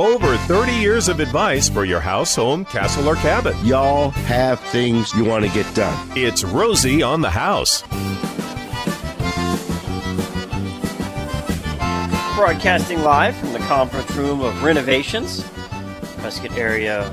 Over 30 years of advice for your house, home, castle, or cabin. Y'all have things you want to get done. It's Rosie on the House. Broadcasting live from the conference room of Renovations, Prescott area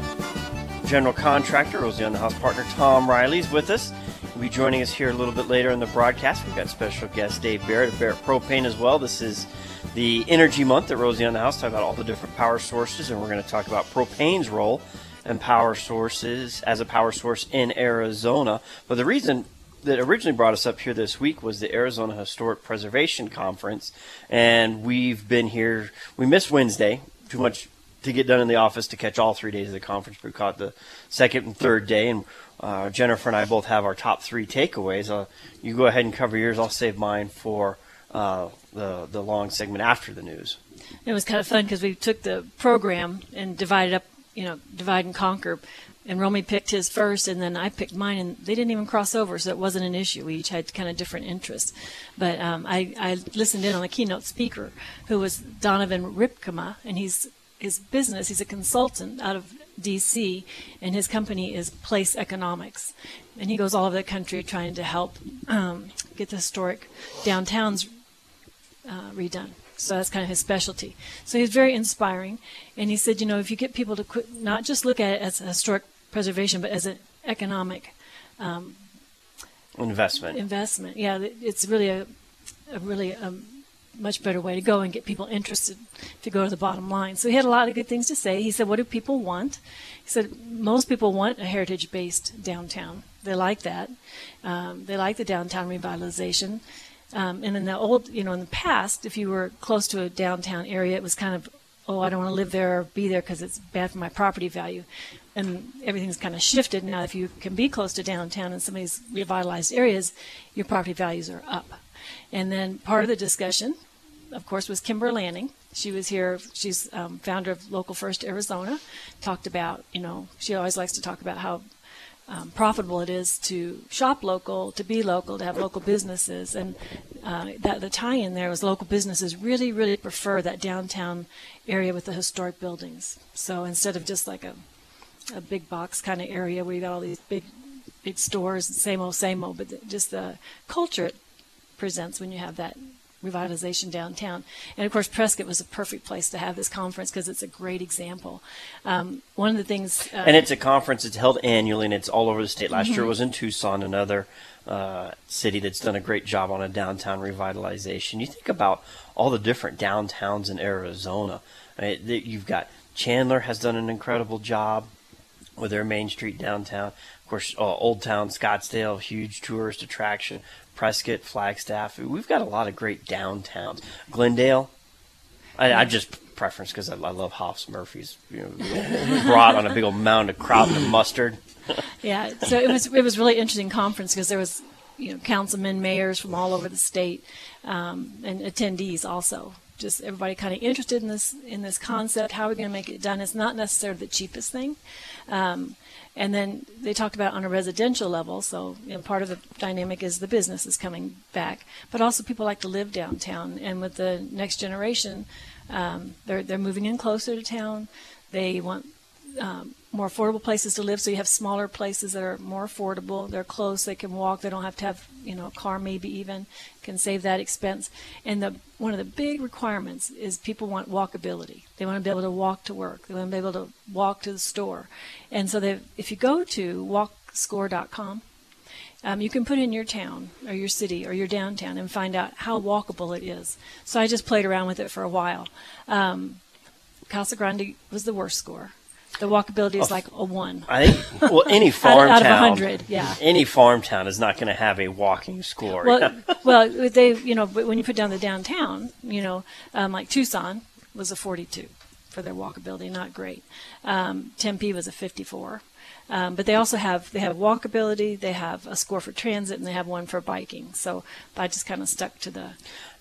general contractor, Rosie on the House partner Tom Riley's with us. He'll be joining us here a little bit later in the broadcast. We've got special guest Dave Barrett of Barrett Propane as well. This is the Energy Month at Rosie on the House, talk about all the different power sources, and we're going to talk about propane's role and power sources as a power source in Arizona. But the reason that originally brought us up here this week was the Arizona Historic Preservation Conference, and we've been here. We missed Wednesday, too much to get done in the office to catch all three days of the conference. We caught the second and third day, and uh, Jennifer and I both have our top three takeaways. Uh, you go ahead and cover yours. I'll save mine for uh, the the long segment after the news. It was kind of fun because we took the program and divided up, you know, divide and conquer. And Romey picked his first, and then I picked mine, and they didn't even cross over, so it wasn't an issue. We each had kind of different interests. But um, I, I listened in on the keynote speaker, who was Donovan Rypkema, and he's his business. He's a consultant out of D.C., and his company is Place Economics, and he goes all over the country trying to help um, get the historic downtowns uh, redone. So that's kind of his specialty. So he's very inspiring, and he said, you know, if you get people to quit, not just look at it as a historic preservation, but as an economic um, investment. Investment, yeah, it's really a, a really a much better way to go and get people interested to go to the bottom line. So he had a lot of good things to say. He said, "What do people want?" He said, "Most people want a heritage-based downtown. They like that. Um, they like the downtown revitalization." Um, and in the old, you know, in the past, if you were close to a downtown area, it was kind of, oh, I don't want to live there or be there because it's bad for my property value. And everything's kind of shifted now. If you can be close to downtown and some of these revitalized areas, your property values are up. And then part of the discussion, of course, was Kimber Lanning. She was here. She's um, founder of Local First Arizona. Talked about, you know, she always likes to talk about how um, profitable it is to shop local, to be local, to have local businesses, and uh, that the tie-in there was local businesses really, really prefer that downtown area with the historic buildings. So instead of just like a a big box kind of area where you got all these big big stores, same old, same old, but just the culture it presents when you have that revitalization downtown. And of course, Prescott was a perfect place to have this conference because it's a great example. Um, one of the things, uh, and it's a conference. It's held annually, and it's all over the state. Last mm-hmm. year was in Tucson, another uh, city that's done a great job on a downtown revitalization. You think about all the different downtowns in Arizona. I mean, you've got Chandler has done an incredible job with their Main Street downtown. Of course, uh, Old Town Scottsdale, huge tourist attraction. Prescott, Flagstaff. We've got a lot of great downtowns. Glendale, I, I just preference because I, I, love Haus Murphy's. You know, brought on a big old mound of kraut and mustard. yeah, so it was it was really interesting conference because there was you know councilmen, mayors from all over the state, um, and attendees also. Just everybody kind of interested in this in this concept. How are we going to make it done? It's not necessarily the cheapest thing. Um, and then they talked about on a residential level. So you know, part of the dynamic is the business is coming back, but also people like to live downtown. And with the next generation, um, they're they're moving in closer to town. They want um, more affordable places to live. So you have smaller places that are more affordable. They're close. They can walk. They don't have to have you know a car. Maybe even can save that expense. And the one of the big requirements is people want walkability. They want to be able to walk to work. They want to be able to walk to the store. And so if you go to walkscore.com, um, you can put in your town or your city or your downtown and find out how walkable it is. So I just played around with it for a while. Um, Casa Grande was the worst score. The walkability is like a one. I think well, any farm out, out town, of hundred, yeah. Any farm town is not going to have a walking score. Well, well, they, you know, when you put down the downtown, you know, um, like Tucson was a 42 for their walkability, not great. Um, Tempe was a 54. Um, but they also have they have walkability, they have a score for transit, and they have one for biking. So I just kind of stuck to the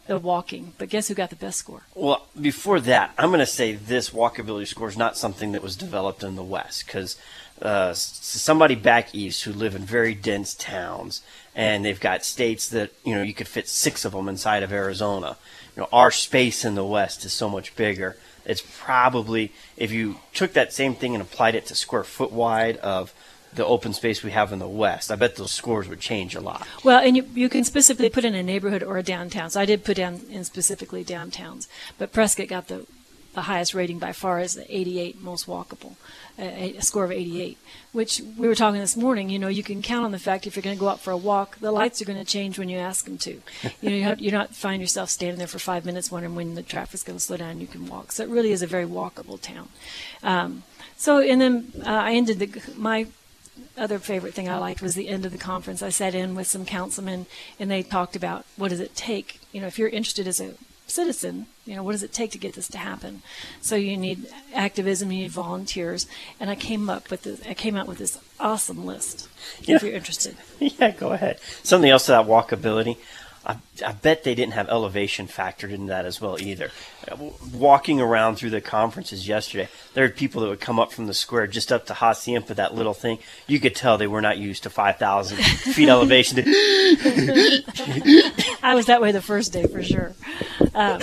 the walking. But guess who got the best score? Well, before that, I'm going to say this walkability score is not something that was developed in the West because uh, somebody back east who live in very dense towns and they've got states that you know you could fit six of them inside of Arizona. You know, our space in the West is so much bigger it's probably if you took that same thing and applied it to square foot wide of the open space we have in the west, I bet those scores would change a lot. Well, and you, you can specifically put in a neighborhood or a downtown. So I did put down in specifically downtowns, but Prescott got the the highest rating by far is the 88 most walkable, a, score of 88. Which we were talking this morning. You know, you can count on the fact if you're going to go out for a walk, the lights are going to change when you ask them to. You know, you have, you're not find yourself standing there for five minutes wondering when the traffic's going to slow down. You can walk. So it really is a very walkable town. Um, so and then uh, I ended the my other favorite thing I liked was the end of the conference. I sat in with some councilmen and they talked about what does it take. You know, if you're interested as a citizen, you know, what does it take to get this to happen? So you need activism, you need volunteers, and I came up with this, I came out with this awesome list. Yeah. If you're interested, yeah, go ahead. Something else to that walkability. I, I bet they didn't have elevation factored into that as well either. Walking around through the conferences yesterday, there were people that would come up from the square just up to Hacienda, that little thing. You could tell they were not used to 5,000 feet elevation. I was that way the first day for sure. Um,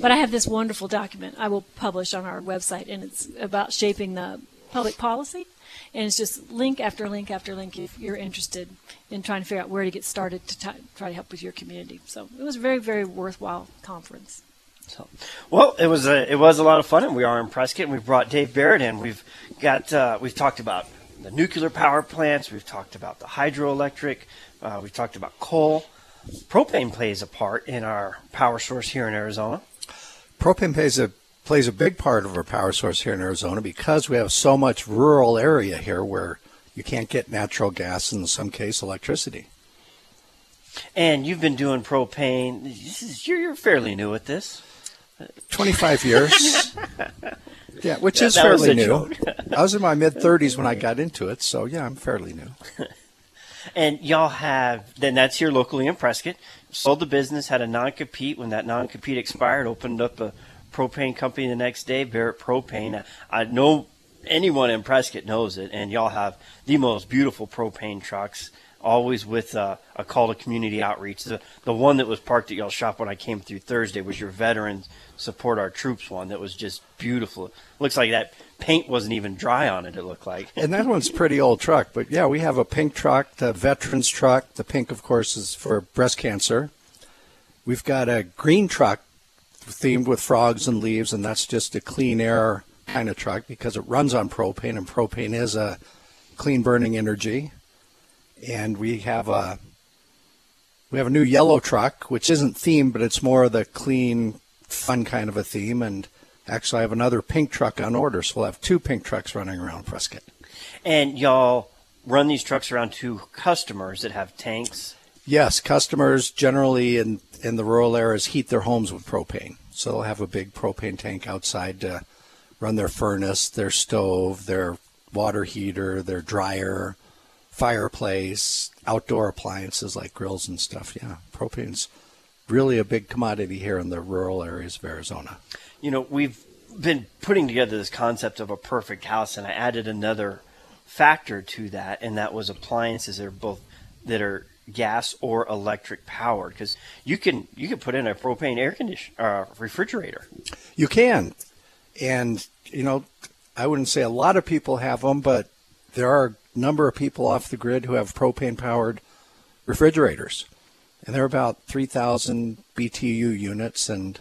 but I have this wonderful document I will publish on our website, and it's about shaping the public policy. And it's just link after link after link if you're interested in trying to figure out where to get started to t- try to help with your community. So it was a very, very worthwhile conference. So, well, it was a it was a lot of fun, and we are in Prescott. And we've brought Dave Barrett in. We've got uh, we've talked about the nuclear power plants. We've talked about the hydroelectric. Uh, we've talked about coal. Propane plays a part in our power source here in Arizona. Propane plays a plays a big part of our power source here in Arizona because we have so much rural area here where you can't get natural gas and in some case electricity. And you've been doing propane. This is, you're, you're fairly new at this. 25 years. yeah, which That- is fairly new. I was in my mid 30s when I got into it, so yeah, I'm fairly new. And y'all have, then that's here locally in Prescott. Sold the business, had a non compete. When that non compete expired, opened up a propane company the next day, Barrett Propane. I know anyone in Prescott knows it, and y'all have the most beautiful propane trucks, always with uh, a call to community outreach. The, the one that was parked at y'all's shop when I came through Thursday was your veterans support our troops one that was just beautiful. Looks like that paint wasn't even dry on it, it looked like. And that one's pretty old truck, but yeah, we have a pink truck, the veterans truck. The pink, of course, is for breast cancer. We've got a green truck themed with frogs and leaves, and that's just a clean air kind of truck because it runs on propane, and propane is a clean burning energy. And we have a we have a new yellow truck, which isn't themed, but it's more of the clean, fun kind of a theme. And actually, I have another pink truck on order, so we'll have two pink trucks running around Prescott. And y'all run these trucks around to customers that have tanks. Yes, customers generally in, in the rural areas heat their homes with propane. So they'll have a big propane tank outside to run their furnace, their stove, their water heater, their dryer, fireplace, outdoor appliances like grills and stuff. Yeah, propane's really a big commodity here in the rural areas of Arizona. You know, we've been putting together this concept of a perfect house, and I added another factor to that, and that was appliances that are both that are gas or electric powered because you can you can put in a propane air condition uh, refrigerator. You can. And, you know, I wouldn't say a lot of people have them, but there are a number of people off the grid who have propane powered refrigerators. And they're about 3,000 BTU units, and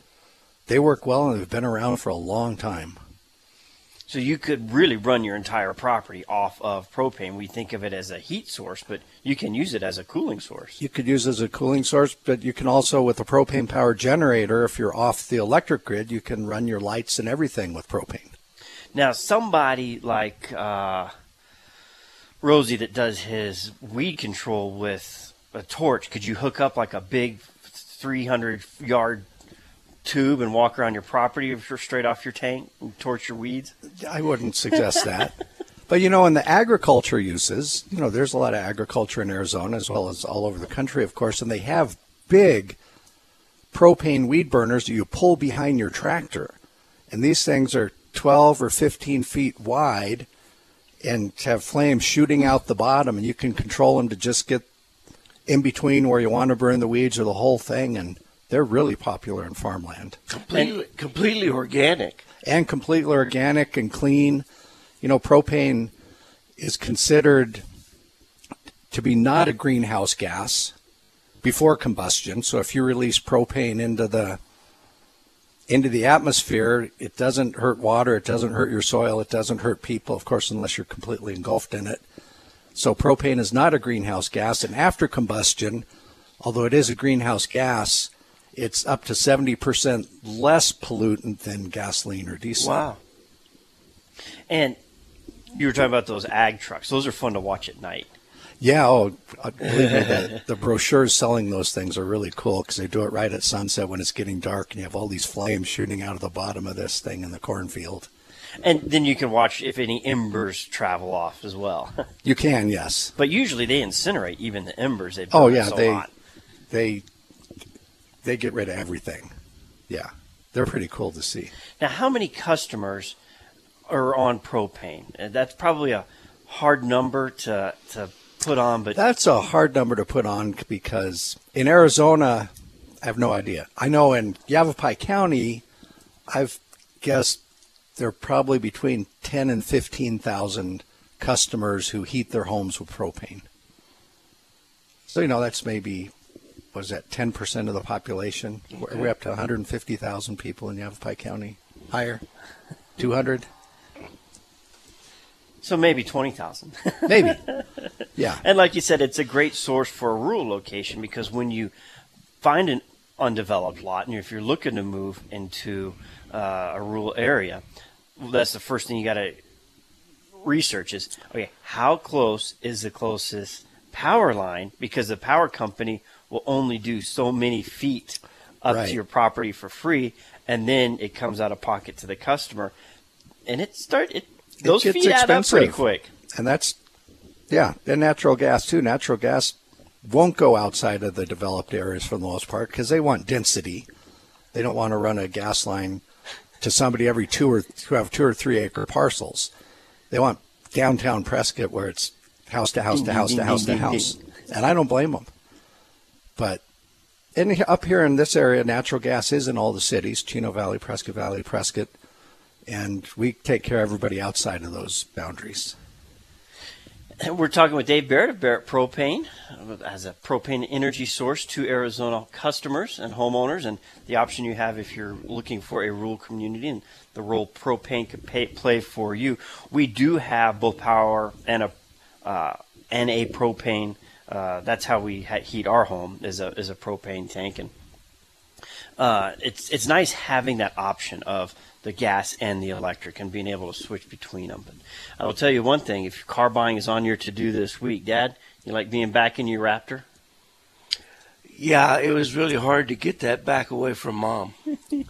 they work well and they've been around for a long time. So you could really run your entire property off of propane. We think of it as a heat source, but you can use it as a cooling source. You could use it as a cooling source, but you can also, with a propane powered generator, if you're off the electric grid, you can run your lights and everything with propane. Now, somebody like uh, Rosie that does his weed control with a torch, could you hook up like a big 300 yard tube and walk around your property if you're straight off your tank and torch your weeds? I wouldn't suggest that. But you know, in the agriculture uses, you know, there's a lot of agriculture in Arizona as well as all over the country, of course, and they have big propane weed burners that you pull behind your tractor. And these things are 12 or 15 feet wide and have flames shooting out the bottom, and you can control them to just get in between where you want to burn the weeds or the whole thing. And they're really popular in farmland Completely, completely organic. and completely organic and clean. You know, propane is considered to be not a greenhouse gas before combustion. So if you release propane into the into the atmosphere, it doesn't hurt water, it doesn't hurt your soil, it doesn't hurt people, of course, unless you're completely engulfed in it. So propane is not a greenhouse gas, and after combustion, although it is a greenhouse gas, it's up to 70% less pollutant than gasoline or diesel. Wow. And you were talking about those ag trucks. Those are fun to watch at night. Yeah, oh, uh, believe me, the, the brochures selling those things are really cool because they do it right at sunset when it's getting dark, and you have all these flames shooting out of the bottom of this thing in the cornfield. And then you can watch if any embers travel off as well. You can, yes. but usually they incinerate even the embers. They Oh yeah, so they hot. they they get rid of everything. Yeah, they're pretty cool to see. Now, how many customers are on propane? Uh, That's probably a hard number to to put on, but That's a hard number to put on because in Arizona, I have no idea. I know in Yavapai County, I've guessed there are probably between ten and fifteen thousand customers who heat their homes with propane. So you know that's maybe what is that ten percent of the population? We're, we're up to one hundred and fifty thousand people in Yavapai County. Higher, two hundred, so maybe twenty thousand. maybe. Yeah. And like you said, it's a great source for a rural location because when you find an undeveloped lot, and if you're looking to move into uh, a rural area, well, that's the first thing you got to research is okay, how close is the closest power line? Because the power company will only do so many feet up Right. to your property for free, and then it comes out of pocket to the customer, and it start it. Those gets feet add up pretty expensive. quick. and that's yeah and natural gas too natural gas won't go outside of the developed areas for the most part because they want density they don't want to run a gas line to somebody every two or who have two or three acre parcels they want downtown prescott where it's house to house to house to house to house and i don't blame them but in, up here in this area natural gas is in all the cities chino valley prescott valley prescott and we take care of everybody outside of those boundaries We're talking with Dave Barrett of Barrett Propane uh, as a propane energy source to Arizona customers and homeowners, and the option you have if you're looking for a rural community and the role propane could pay, play for you. We do have both power and a uh, and a propane. Uh, that's how we ha- heat our home is a is a propane tank, and uh, it's it's nice having that option of the gas and the electric and being able to switch between them. But I will tell you one thing: if car buying is on your to do this week, Dad, you like being back in your Raptor? Yeah, it was really hard to get that back away from mom.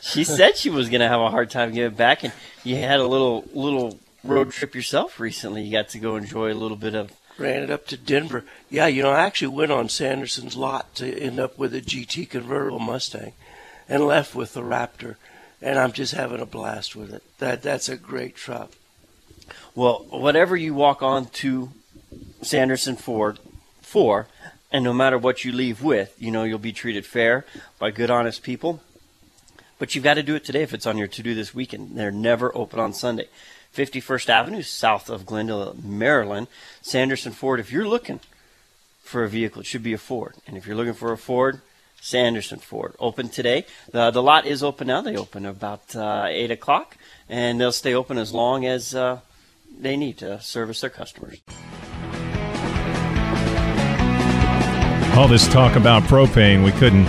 She said she was going to have a hard time getting it back, and you had a little little road trip yourself recently. You got to go enjoy a little bit of. Ran it up to Denver. Yeah, you know, I actually went on Sanderson's lot to end up with a GT convertible Mustang and left with the Raptor. And I'm just having a blast with it. That That's a great truck. Well, whatever you walk on to Sanderson Ford for, and no matter what you leave with, you know you'll be treated fair by good, honest people. But you've got to do it today if it's on your to do this weekend. They're never open on Sunday. 51st Avenue, south of Glendale, Maryland. Sanderson Ford, if you're looking for a vehicle, it should be a Ford. And if you're looking for a Ford, Sanderson Ford. Open today. The, the lot is open now. They open about uh, 8 o'clock, and they'll stay open as long as uh, they need to service their customers. All this talk about propane, we couldn't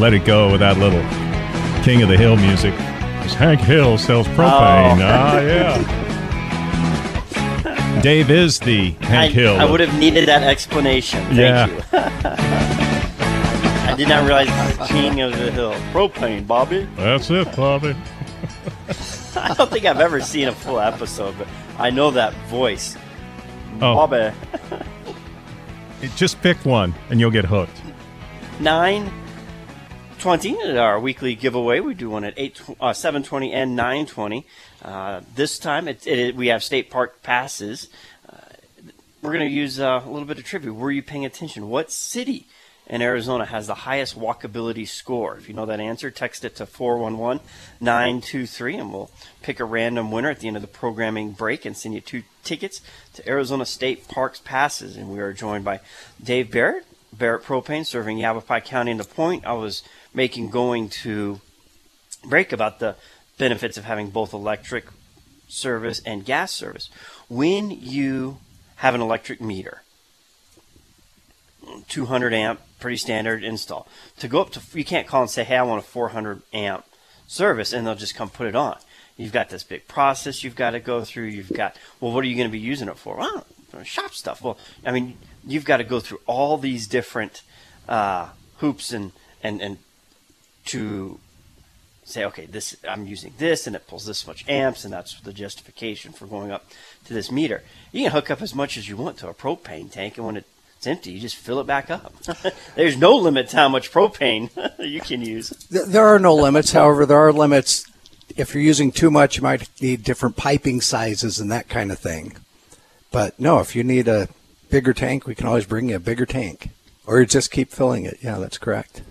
let it go without little King of the Hill music. 'Cause Hank Hill sells propane. Oh. Ah, yeah. Dave is the I, Hank Hill. I would have needed that explanation. Thank Yeah. you. I did not realize King of the Hill. Propane, Bobby. That's it, Bobby. I don't think I've ever seen a full episode, but I know that voice. Oh, Bobby. just pick one and you'll get hooked. 920 at our weekly giveaway. We do one at 8, uh, 720 and 920. Uh, this time it, it, we have state park passes. Uh, we're going to use uh, a little bit of trivia. Were you paying attention? What city in Arizona has the highest walkability score. If you know that answer, text it to 411 923, and we'll pick a random winner at the end of the programming break and send you two tickets to Arizona State Parks passes. And we are joined by Dave Barrett, Barrett Propane, serving Yavapai County and the point I was making going to break about the benefits of having both electric service and gas service. When you have an electric meter, 200 amp, pretty standard install. To go up to, you can't call and say, hey, I want a 400 amp service, and they'll just come put it on. You've got this big process you've got to go through. You've got, well, what are you going to be using it for? Well, shop stuff. Well, I mean, you've got to go through all these different uh, hoops and, and, and to say, okay, this I'm using this, and it pulls this much amps, and that's the justification for going up to this meter. You can hook up as much as you want to a propane tank, and when it's empty, you just fill it back up. There's no limit to how much propane you can use. There are no limits. However, there are limits. If you're using too much, you might need different piping sizes and that kind of thing. But no, if you need a bigger tank, we can always bring you a bigger tank, or just keep filling it. Yeah, that's correct.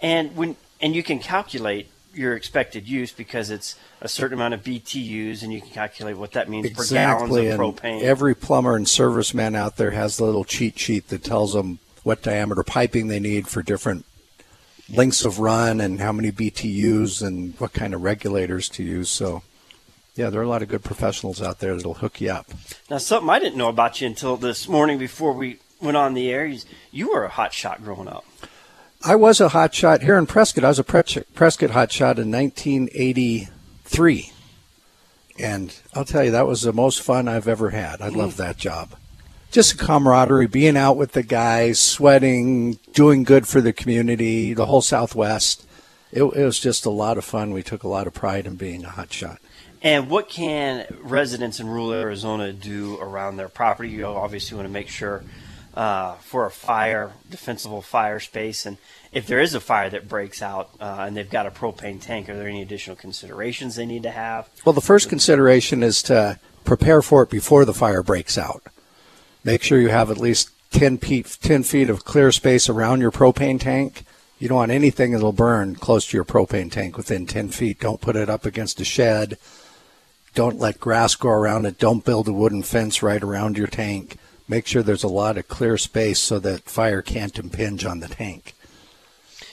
And when and you can calculate your expected use because it's a certain amount of BTUs, and you can calculate what that means exactly. per gallons of propane. Every plumber and serviceman out there has a little cheat sheet that tells them what diameter piping they need for different lengths of run and how many BTUs and what kind of regulators to use. So, yeah, there are a lot of good professionals out there that'll hook you up. Now, something I didn't know about you until this morning before we went on the air is you were a hot shot growing up. I was a hot shot here in Prescott. I was a Prescott hot shot in 1983. And I'll tell you, that was the most fun I've ever had. I loved that job. Just a camaraderie, being out with the guys, sweating, doing good for the community, the whole Southwest. It, it was just a lot of fun. We took a lot of pride in being a hot shot. And what can residents in rural Arizona do around their property? You obviously want to make sure uh, for a fire, defensible fire space. And if there is a fire that breaks out uh, and they've got a propane tank, are there any additional considerations they need to have? Well, the first consideration is to prepare for it before the fire breaks out. Make sure you have at least 10 feet, 10 feet of clear space around your propane tank. You don't want anything that'll burn close to your propane tank within 10 feet. Don't put it up against a shed. Don't let grass grow around it. Don't build a wooden fence right around your tank make sure there's a lot of clear space so that fire can't impinge on the tank.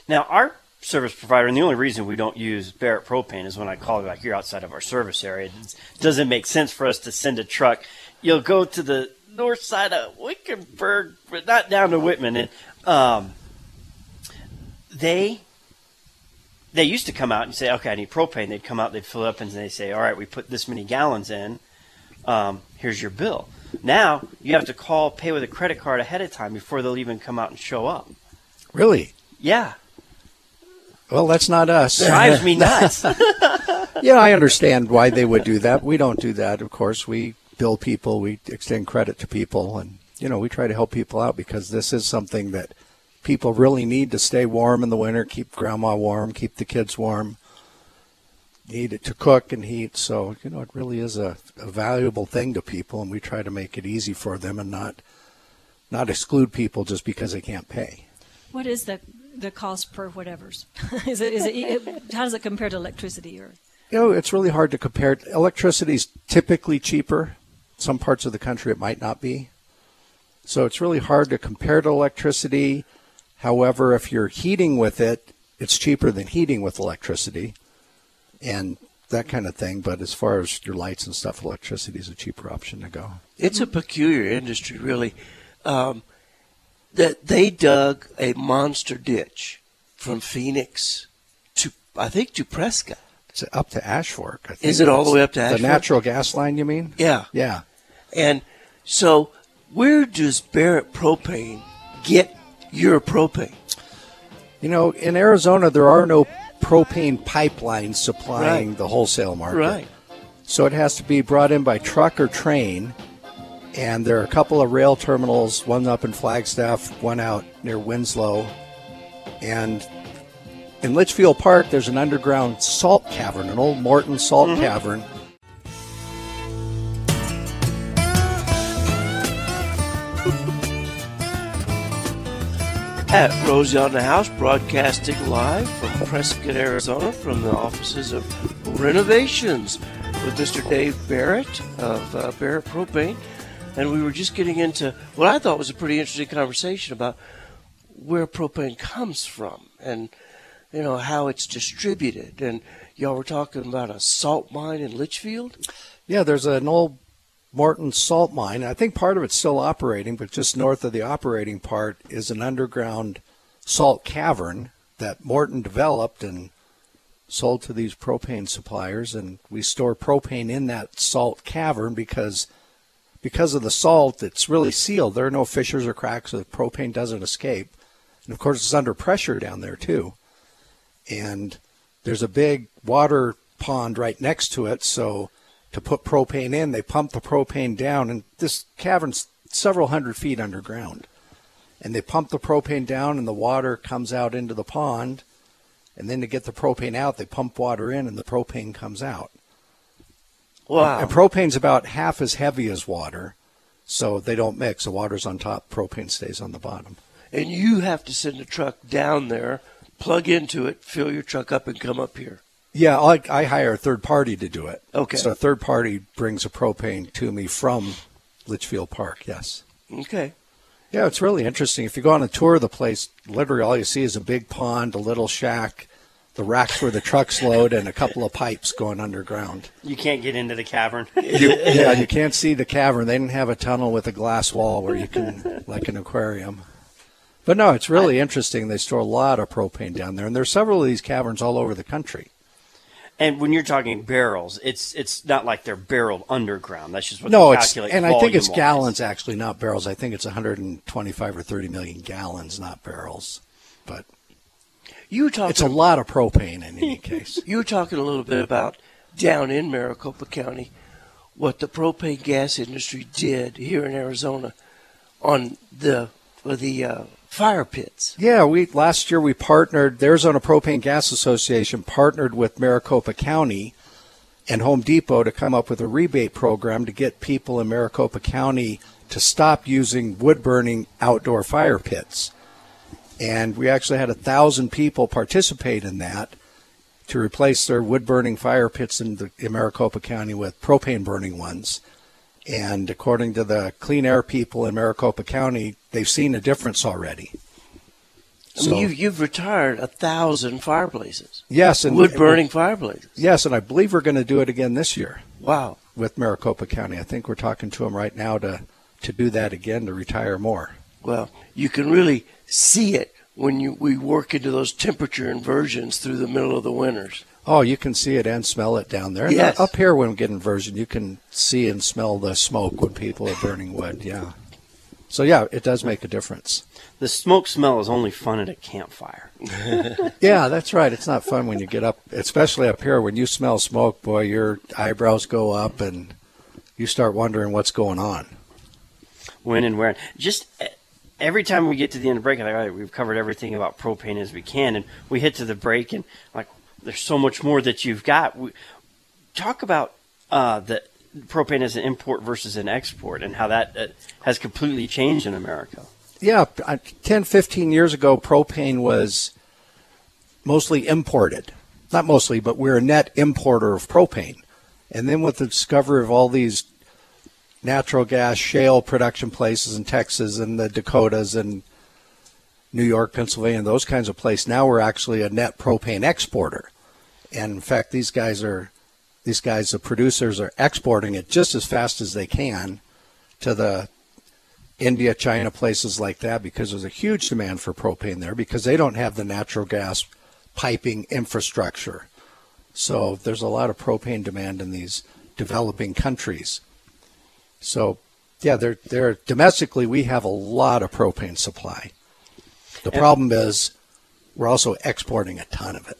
Now, our service provider, and the only reason we don't use Barrett propane is when I call back here outside of our service area. It doesn't make sense for us to send a truck. You'll go to the north side of Wickenburg, but not down to Wittmann. And um, they they used to come out and say, "Okay, I need propane." They'd come out, they'd fill up, and they say, "All right, we put this many gallons in. Um, here's your bill." Now you have to call, pay with a credit card ahead of time before they'll even come out and show up. Really? Yeah. Well, that's not us. Drives me nuts. yeah, I understand why they would do that. We don't do that, of course. We bill people, we extend credit to people, and you know we try to help people out because this is something that people really need to stay warm in the winter, keep grandma warm, keep the kids warm need it to cook and heat. So, you know, it really is a, a, valuable thing to people, and we try to make it easy for them and not not exclude people just because they can't pay. What is the the cost per whatever's? is it is it how does it compare to electricity or? You know, it's really hard to compare. Electricity is typically cheaper. Some parts of the country it might not be. So it's really hard to compare to electricity. However, if you're heating with it, it's cheaper than heating with electricity and that kind of thing. But as far as your lights and stuff, electricity is a cheaper option to go. It's a peculiar industry, really. Um, that they dug a monster ditch from Phoenix to, I think, to Prescott. It's up to Ash Fork. Is it all the way up to Ash The natural gas line, you mean? Yeah. Yeah. And so, where does Barrett Propane get your propane? You know, in Arizona, there are no propane pipeline supplying Right. the wholesale market. Right. So it has to be brought in by truck or train. And there are a couple of rail terminals, one up in Flagstaff, one out near Winslow. And in Litchfield Park, there's an underground salt cavern, an old Morton salt mm-hmm. cavern. At the House, broadcasting live from Prescott, Arizona, from the offices of Renovations with Mr. Dave Barrett of uh, Barrett Propane. And we were just getting into what I thought was a pretty interesting conversation about where propane comes from and, you know, how it's distributed. And y'all were talking about a salt mine in Litchfield? Yeah, there's an old Morton salt mine. I think part of it's still operating, but just north of the operating part is an underground salt cavern that Morton developed and sold to these propane suppliers. And we store propane in that salt cavern because because of the salt, it's really sealed. There are no fissures or cracks, so the propane doesn't escape. And of course, it's under pressure down there too. And there's a big water pond right next to it, so to put propane in. They pump the propane down, and this cavern's several hundred feet underground. And they pump the propane down, and the water comes out into the pond. And then to get the propane out, they pump water in, and the propane comes out. Wow. And propane's about half as heavy as water, so they don't mix. The water's on top, propane stays on the bottom. And you have to send a truck down there, plug into it, fill your truck up, and come up here. Yeah, I, I hire a third party to do it. Okay. So a third party brings a propane to me from Litchfield Park. Yes. Okay. Yeah, it's really interesting. If you go on a tour of the place, literally all you see is a big pond, a little shack, the racks where the trucks load, and a couple of pipes going underground. You can't get into the cavern. You, yeah, you can't see the cavern. They didn't have a tunnel with a glass wall where you can, like an aquarium. But no, it's really interesting. They store a lot of propane down there, and there's several of these caverns all over the country. And when you're talking barrels, it's it's not like they're barreled underground. That's just what No, they it's calculate. and I think it's volume-wise. gallons actually, not barrels. I think it's 125 or 30 million gallons, not barrels. But You were talking. it's a lot of propane in any case. You were talking a little bit about down in Maricopa County, what the propane gas industry did here in Arizona on the for the uh, fire pits. Yeah, we last year we partnered. The Arizona Propane Gas Association partnered with Maricopa County and Home Depot to come up with a rebate program to get people in Maricopa County to stop using wood burning outdoor fire pits. And we actually had a thousand people participate in that to replace their wood burning fire pits in, the, in Maricopa County with propane burning ones. And according to the clean air people in Maricopa County, they've seen a difference already. I mean, you've, you've retired a thousand fireplaces, Yes, and wood burning fireplaces. Yes, and I believe we're going to do it again this year Wow. with Maricopa County. I think we're talking to them right now to to do that again to retire more. Well, you can really see it when you we work into those temperature inversions through the middle of the winters. Oh, you can see it and smell it down there. Yes. Up here, when we get inversion, you can see and smell the smoke when people are burning wood. Yeah. So yeah, it does make a difference. The smoke smell is only fun at a campfire. Yeah, that's right. It's not fun when you get up, especially up here when you smell smoke. Boy, your eyebrows go up and you start wondering what's going on. When and where. Just every time we get to the end of the break, I'm like, all right, we've covered everything about propane as we can, and we hit to the break, and like, there's so much more that you've got. We, talk about uh, the propane as an import versus an export, and how that uh, has completely changed in America. yeah, uh, 10, 15 years ago, propane was mostly imported. Not mostly, but we're a net importer of propane. And then with the discovery of all these natural gas shale production places in Texas and the Dakotas and New York, Pennsylvania, those kinds of places, now we're actually a net propane exporter. And in fact, these guys are, these guys, the producers are exporting it just as fast as they can to the India, China, places like that, because there's a huge demand for propane there because they don't have the natural gas piping infrastructure. So there's a lot of propane demand in these developing countries. So, yeah, they're, they're domestically we have a lot of propane supply. The problem is we're also exporting a ton of it.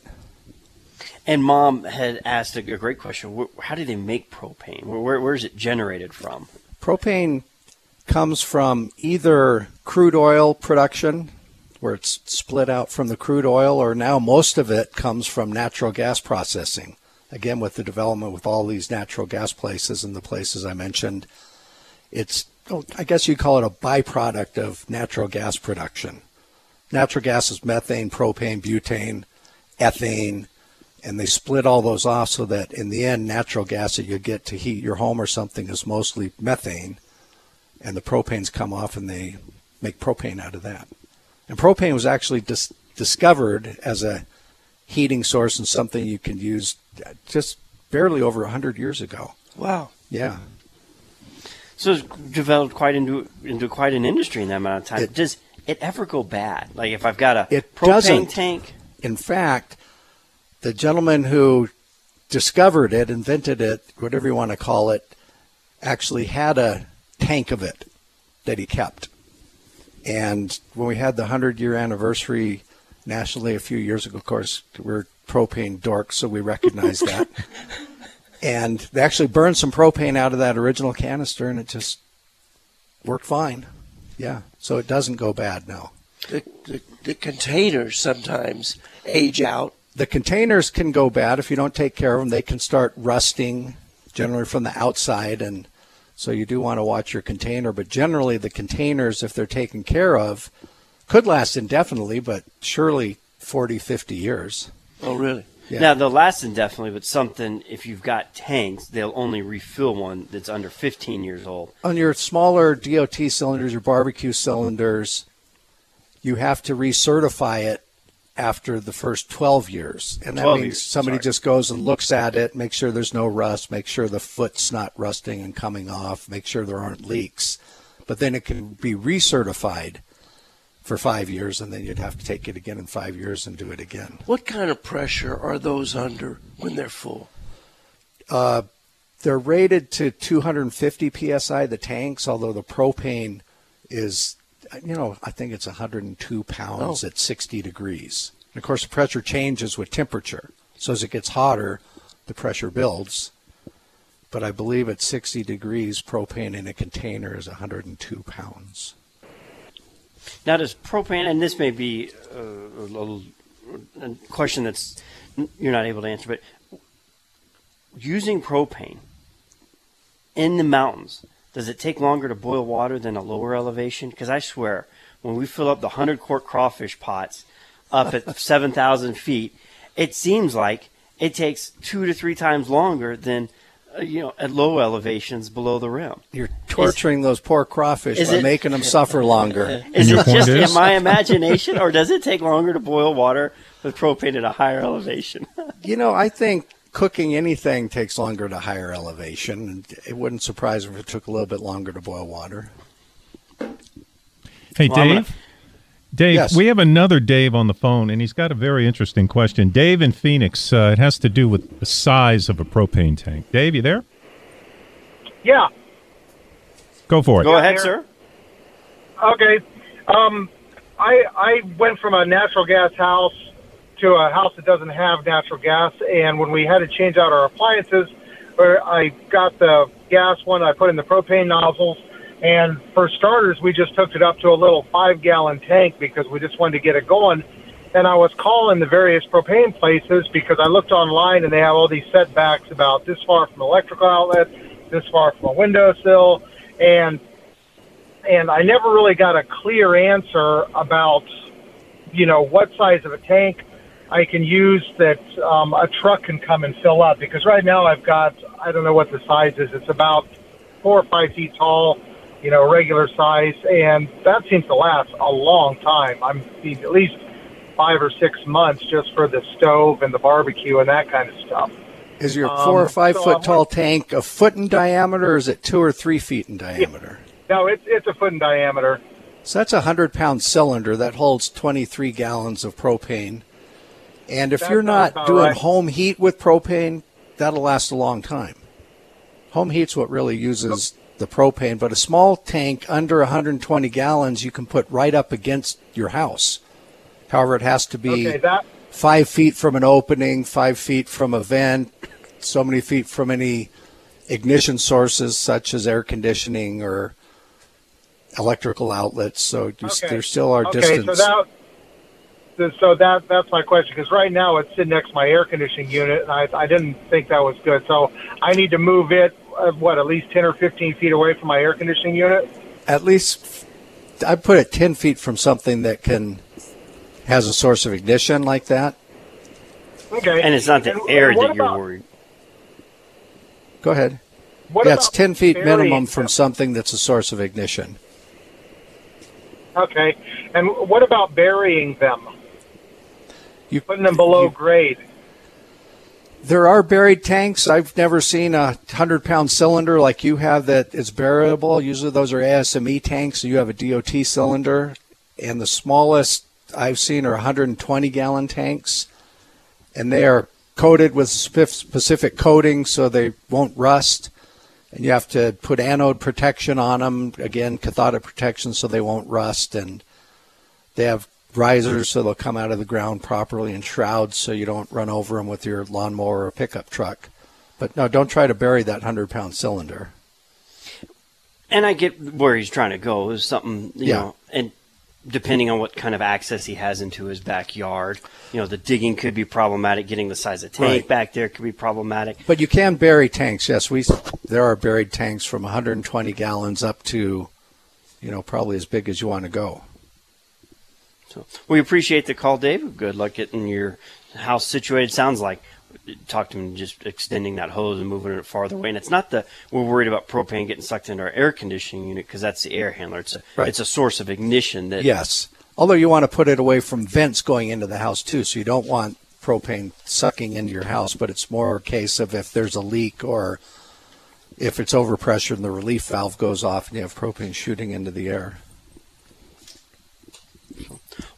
And mom had asked a, a great question: How do they make propane? Where, where, where is it generated from? Propane comes from either crude oil production, where it's split out from the crude oil, or now most of it comes from natural gas processing. Again, with the development with all these natural gas places and the places I mentioned, it's, oh, I guess you call it a byproduct of natural gas production. natural gas is methane, propane, butane, ethane, and they split all those off so that in the end, natural gas that you get to heat your home or something is mostly methane, and the propanes come off and they make propane out of that. And propane was actually dis- discovered as a heating source and something you can use just barely over 100 years ago. Wow. Yeah. So it's developed quite into into quite an industry in that amount of time. It- Does it ever go bad? Like if I've got a It propane tank, In fact, the gentleman who discovered it, invented it, whatever you want to call it, actually had a tank of it that he kept. And when we had the 100 year anniversary nationally a few years ago, of course, we're propane dorks, so we recognize that. and they actually burned some propane out of that original canister, and it just worked fine. Yeah, so it doesn't go bad now. The, the, the containers sometimes age out. The containers can go bad if you don't take care of them. They can start rusting, generally from the outside, and so you do want to watch your container. But generally, the containers, if they're taken care of, could last indefinitely, but surely 40, 50 years. Oh, really? Yeah. now they'll last indefinitely. But something if you've got tanks, they'll only refill one that's under 15 years old. On your smaller DOT cylinders, your barbecue cylinders, you have to recertify it after the first 12 years. And that 12 means years, somebody sorry. just goes and looks at it, make sure there's no rust, make sure the foot's not rusting and coming off, make sure there aren't leaks. But then it can be recertified for five years, and then you'd have to take it again in five years and do it again. What kind of pressure are those under when they're full? Uh, they're rated to 250 psi, the tanks, although the propane is, you know, I think it's 102 pounds Oh. at 60 degrees. And of course, the pressure changes with temperature. So as it gets hotter, the pressure builds. But I believe at 60 degrees, propane in a container is 102 pounds. Now, does propane, and this may be uh, a little a question that's you're not able to answer, but using propane in the mountains, does it take longer to boil water than a lower elevation? Because I swear, when we fill up the 100 quart crawfish pots up at 7,000 feet, it seems like it takes two to three times longer than, uh, you know, at low elevations below the rim. You're torturing those poor crawfish by it- making them suffer longer. Is your it just is? in my imagination, or does it take longer to boil water with propane at a higher elevation? You know, I think cooking anything takes longer at a higher elevation. and It wouldn't surprise me if it took a little bit longer to boil water. Hey, Well, I'm Dave. Dave, Yes. we have another Dave on the phone, and he's got a very interesting question. Dave in Phoenix, uh, it has to do with the size of a propane tank. Dave, you there? Yeah. Go for it. Go ahead, sir. Okay. Um, I I went from a natural gas house to a house that doesn't have natural gas, and when we had to change out our appliances, where I got the gas one, I put in the propane nozzles, and for starters, we just hooked it up to a little five gallon tank because we just wanted to get it going. And I was calling the various propane places because I looked online and they have all these setbacks about this far from electrical outlet, this far from a windowsill, and and I never really got a clear answer about, you know, what size of a tank I can use that um, a truck can come and fill up. Because right now I've got, I don't know what the size is. It's about four or five feet tall, you know, regular size, and that seems to last a long time. I'm at least five or six months just for the stove and the barbecue and that kind of stuff. Is your Um, four or five so foot I tall want- tank a foot in diameter, or is it two or three feet in diameter? No, it's it's a foot in diameter. So that's a hundred pound cylinder that holds 23 gallons of propane. And if That you're not doing right. home heat with propane, that'll last a long time. Home heat's what really uses the propane, but a small tank under 120 gallons you can put right up against your house. However, it has to be Okay, that five feet from an opening, five feet from a vent, so many feet from any ignition sources such as air conditioning or electrical outlets. So you, Okay. there still are okay, distance. so that th- so that that's my question because right now it's sitting next to my air conditioning unit, and I I didn't think that was good. So I need to move it uh, what at least ten or fifteen feet away from my air conditioning unit. At least I put it 10 feet from something that can has a source of ignition like that. Okay. And it's not the And air what that you're worried. Go ahead. What yeah, it's 10 feet burying minimum from something that's a source of ignition. Okay. And what about burying them? You- Putting them below you- grade. There are buried tanks. I've never seen a 100 pound cylinder like you have that is buriable. Usually those are ASME tanks. You have a DOT cylinder. And the smallest I've seen are 120 gallon tanks. And they are coated with specific coating so they won't rust. And you have to put anode protection on them. Again, cathodic protection so they won't rust. And they have risers so they'll come out of the ground properly and shrouds so you don't run over them with your lawnmower or pickup truck. But no, don't try to bury that 100 pound cylinder. And I get where he's trying to go is something, you Yeah. know, and depending on what kind of access he has into his backyard, you know, the digging could be problematic. Getting the size of tank Right. back there could be problematic. But you can bury tanks. Yes, we there are buried tanks from 120 gallons up to, you know, probably as big as you want to go. So we appreciate the call, Dave. Good luck getting your house situated. Sounds like talk to him just extending that hose and moving it farther away. And it's not that we're worried about propane getting sucked into our air conditioning unit because that's the air handler. It's a Right. it's a source of ignition that Yes. Although you want to put it away from vents going into the house too, so you don't want propane sucking into your house, but it's more a case of if there's a leak or if it's overpressure and the relief valve goes off and you have propane shooting into the air.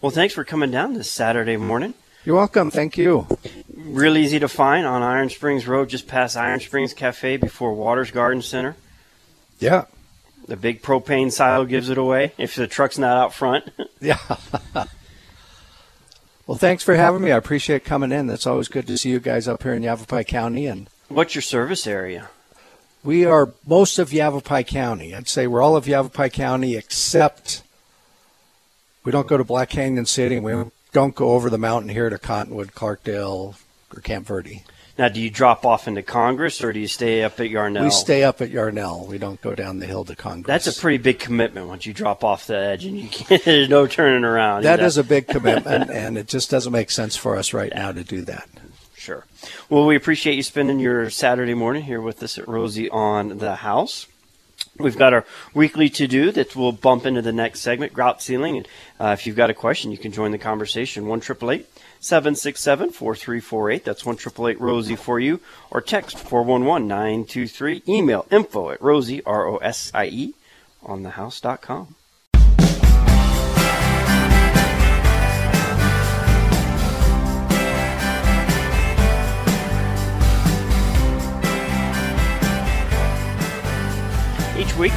Well, thanks for coming down this Saturday mm. morning. You're welcome. Thank you. Real easy to find on Iron Springs Road, just past Iron Springs Cafe before Watters Garden Center. Yeah. The big propane silo gives it away if the truck's not out front. Yeah. well, thanks for having me. I appreciate coming in. That's always good to see you guys up here in Yavapai County. And What's your service area? we are most of Yavapai County. I'd say we're all of Yavapai County except we don't go to Black Canyon City. We don't go over the mountain here to Cottonwood, Clarkdale, or Camp Verde. Now, do you drop off into Congress or do you stay up at Yarnell? We stay up at Yarnell. We don't go down the hill to Congress. That's a pretty big commitment once you drop off the edge and you can't, there's no turning around. That You is a big commitment, and it just doesn't make sense for us right now to do that. Sure. Well, we appreciate you spending your Saturday morning here with us at Rosie on the House. We've got our weekly to do that will bump into the next segment, grout sealing. And uh, if you've got a question, you can join the conversation. One triple eight seven six seven four three four eight. That's one triple eight Rosie for you, or text four one one nine two three. Email info at Rosie R O S I E on thehouse.com. week,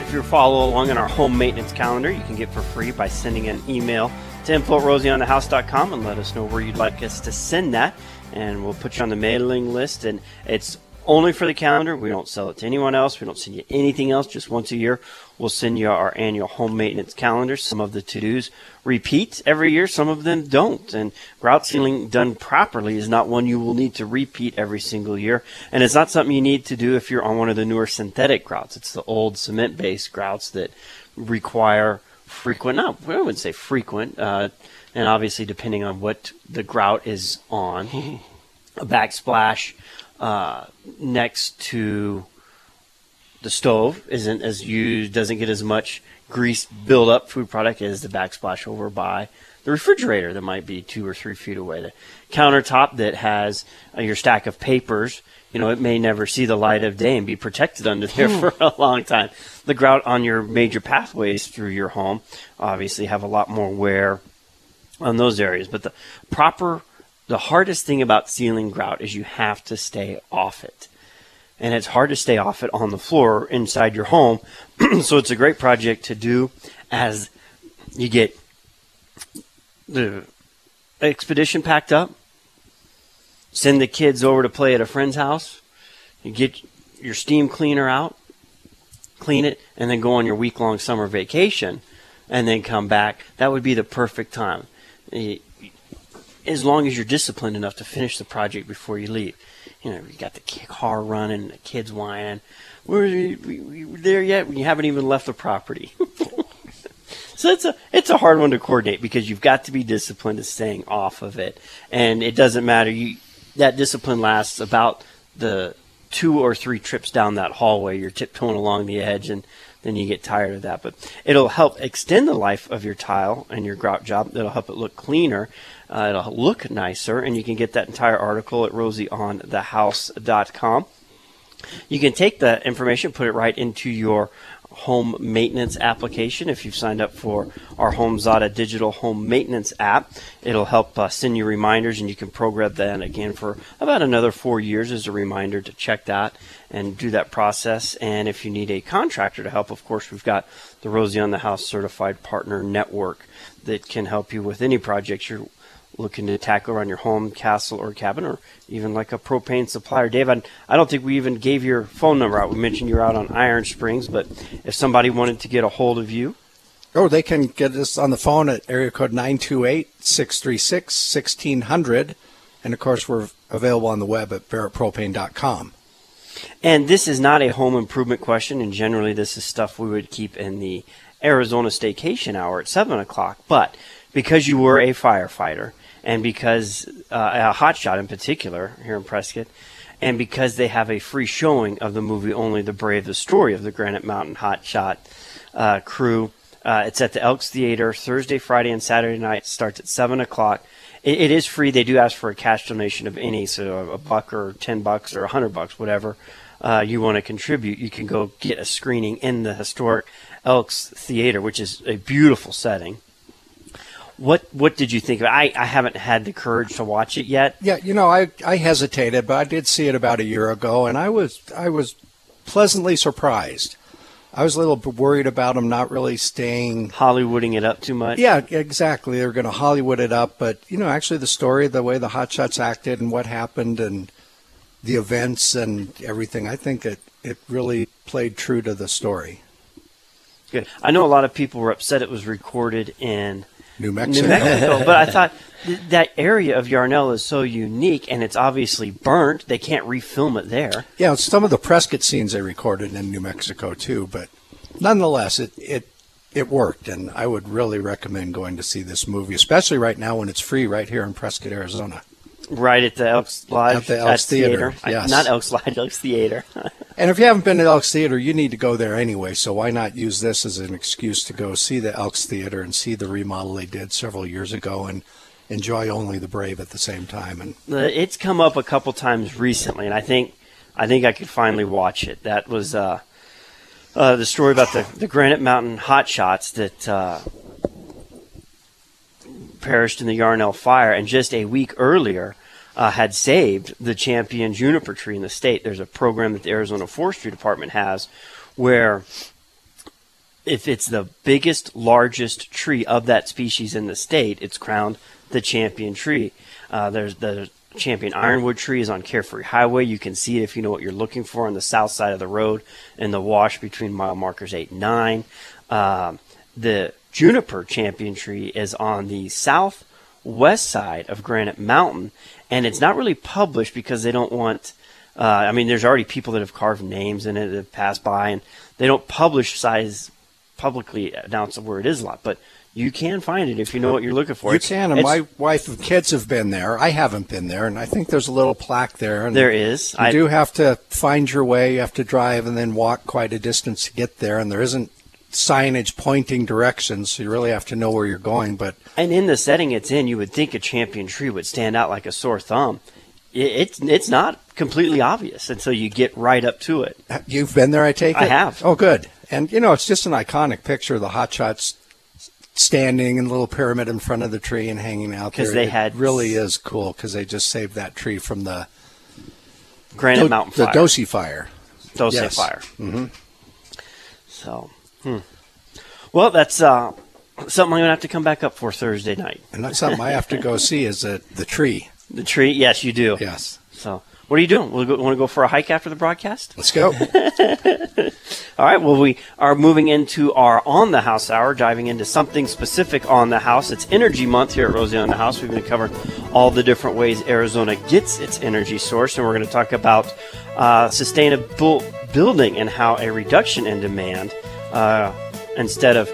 if you're follow along in our home maintenance calendar, you can get for free by sending an email to info at rosieonthehouse.com and let us know where you'd like us to send that. And we'll put you on the mailing list. And it's only for the calendar. We don't sell it to anyone else. We don't send you anything else. Just once a year, we'll send you our annual home maintenance calendar. Some of the to dos repeat every year, some of them don't. And grout sealing done properly is not one you will need to repeat every single year. And it's not something you need to do if you're on one of the newer synthetic grouts. It's the old cement based grouts that require frequent, not, I wouldn't say frequent, uh, and obviously depending on what the grout is on, a backsplash uh, next to the stove isn't as used, doesn't get as much grease buildup food product as the backsplash over by the refrigerator that might be two or three feet away. The countertop that has uh, your stack of papers, you know, it may never see the light of day and be protected under there for a long time. The grout on your major pathways through your home obviously have a lot more wear on those areas. But the proper, the hardest thing about sealing grout is you have to stay off it. And it's hard to stay off it on the floor inside your home. so it's a great project to do as you get the expedition packed up, send the kids over to play at a friend's house, you get your steam cleaner out, clean it, and then go on your week long summer vacation and then come back. That would be the perfect time. Eh, As long as you're disciplined enough to finish the project before you leave. You know, you got the car running, the kids whining. Where we, we, we there yet? You haven't even left the property. So it's a it's a hard one to coordinate because you've got to be disciplined to staying off of it, and it doesn't matter. You that discipline lasts about the two or three trips down that hallway. You're tiptoeing along the edge, and then you get tired of that. But it'll help extend the life of your tile and your grout job. It'll help it look cleaner. Uh, it'll look nicer, and you can get that entire article at rosieonthehouse.com. You can take that information, put it right into your home maintenance application. If you've signed up for our HomeZada digital home maintenance app, it'll help uh, send you reminders, and you can program that again for about another four years as a reminder to check that and do that process. And if you need a contractor to help, of course, we've got the Rosie on the House Certified Partner Network that can help you with any projects you're looking to tackle around your home, castle, or cabin, or even like a propane supplier. Dave, I, I don't think we even gave your phone number out. We mentioned you're out on Iron Springs, but if somebody wanted to get a hold of you, Oh, they can get us on the phone at area code 928-636-1600. And of course, we're available on the web at barrettpropane.com. And this is not a home improvement question, and generally this is stuff we would keep in the Arizona Staycation Hour at 7 o'clock. But because you were a firefighter, and because uh, a hotshot in particular here in Prescott, and because they have a free showing of the movie Only the Brave, the story of the Granite Mountain Hotshot uh, crew, uh, it's at the Elks Theater Thursday, Friday, and Saturday night. Starts at 7 o'clock. It, it is free. They do ask for a cash donation of any, so a buck or 10 bucks or a 100 bucks, whatever uh, you want to contribute. You can go get a screening in the historic Elks Theater, which is a beautiful setting. What what did you think of it? I, I haven't had the courage to watch it yet. Yeah, you know, I, I hesitated, but I did see it about a year ago, and I was I was pleasantly surprised. I was a little worried about them not really staying. Hollywooding it up too much. Yeah, exactly. They're going to Hollywood it up, but you know, actually, the story, the way the Hotshots acted, and what happened, and the events and everything, I think it it really played true to the story. Good. I know a lot of people were upset it was recorded in New Mexico. New Mexico, but I thought th- that area of Yarnell is so unique, and it's obviously burnt. They can't refilm it there. Yeah, some of the Prescott scenes they recorded in New Mexico too, but nonetheless, it it it worked, and I would really recommend going to see this movie, especially right now when it's free right here in Prescott, Arizona. Right at the Elks Lodge At the Elks Theater, I- yes. not Elks Lodge, Elks Theater. And if you haven't been to Elks Theater, you need to go there anyway. So why not use this as an excuse to go see the Elks Theater and see the remodel they did several years ago and enjoy Only the Brave at the same time. And Uh, it's come up a couple times recently, and I think I think I could finally watch it. That was uh, uh, the story about the, the Granite Mountain hotshots that uh, perished in the Yarnell fire, and just a week earlier uh, had saved the champion juniper tree in the state. There's a program that the Arizona Forestry Department has where if it's the biggest, largest tree of that species in the state, it's crowned the champion tree. Uh, there's the champion ironwood tree is on Carefree Highway. You can see it if you know what you're looking for on the south side of the road in the wash between mile markers eight and nine. Um, the juniper champion tree is on the southwest side of Granite Mountain, and it's not really published because they don't want. Uh, I mean, there's already people that have carved names in it that have passed by, and they don't publish size publicly announce where it is a lot, but you can find it if you know what you're looking for. you It's- can, and it's- my wife and kids have been there. I haven't been there, and I think there's a little plaque there. And there is. You I do have to find your way. You have to drive and then walk quite a distance to get there, and there isn't signage pointing directions, so you really have to know where you're going. But And in the setting it's in, you would think a champion tree would stand out like a sore thumb. It's it's not completely obvious until you get right up to it. You've been there, I take it. I have. Oh, good. And you know, it's just an iconic picture of the hotshots standing in a little pyramid in front of the tree and hanging out 'Cause there. they It had- really is cool because they just saved that tree from the Granite Do- Mountain the Fire, Doce fire. Doce yes. Fire. Mm-hmm. So, hmm. well, that's uh, something I'm gonna have to come back up for Thursday night. And that's something I have to go see is the the tree. The tree, yes, you do. Yes. So, what are you doing? We want to go for a hike after the broadcast? Let's go. All right. Well, we are moving into our on the house hour, diving into something specific on the house. It's Energy Month here at Rosie on the House. We've been covering all the different ways Arizona gets its energy source, and we're going to talk about uh, sustainable building and how a reduction in demand, uh, instead of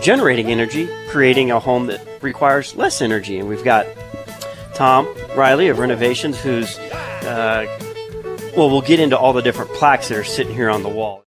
generating energy, creating a home that requires less energy. And we've got Tom Riley of Renovations, who's, uh, well, we'll get into all the different plaques that are sitting here on the wall.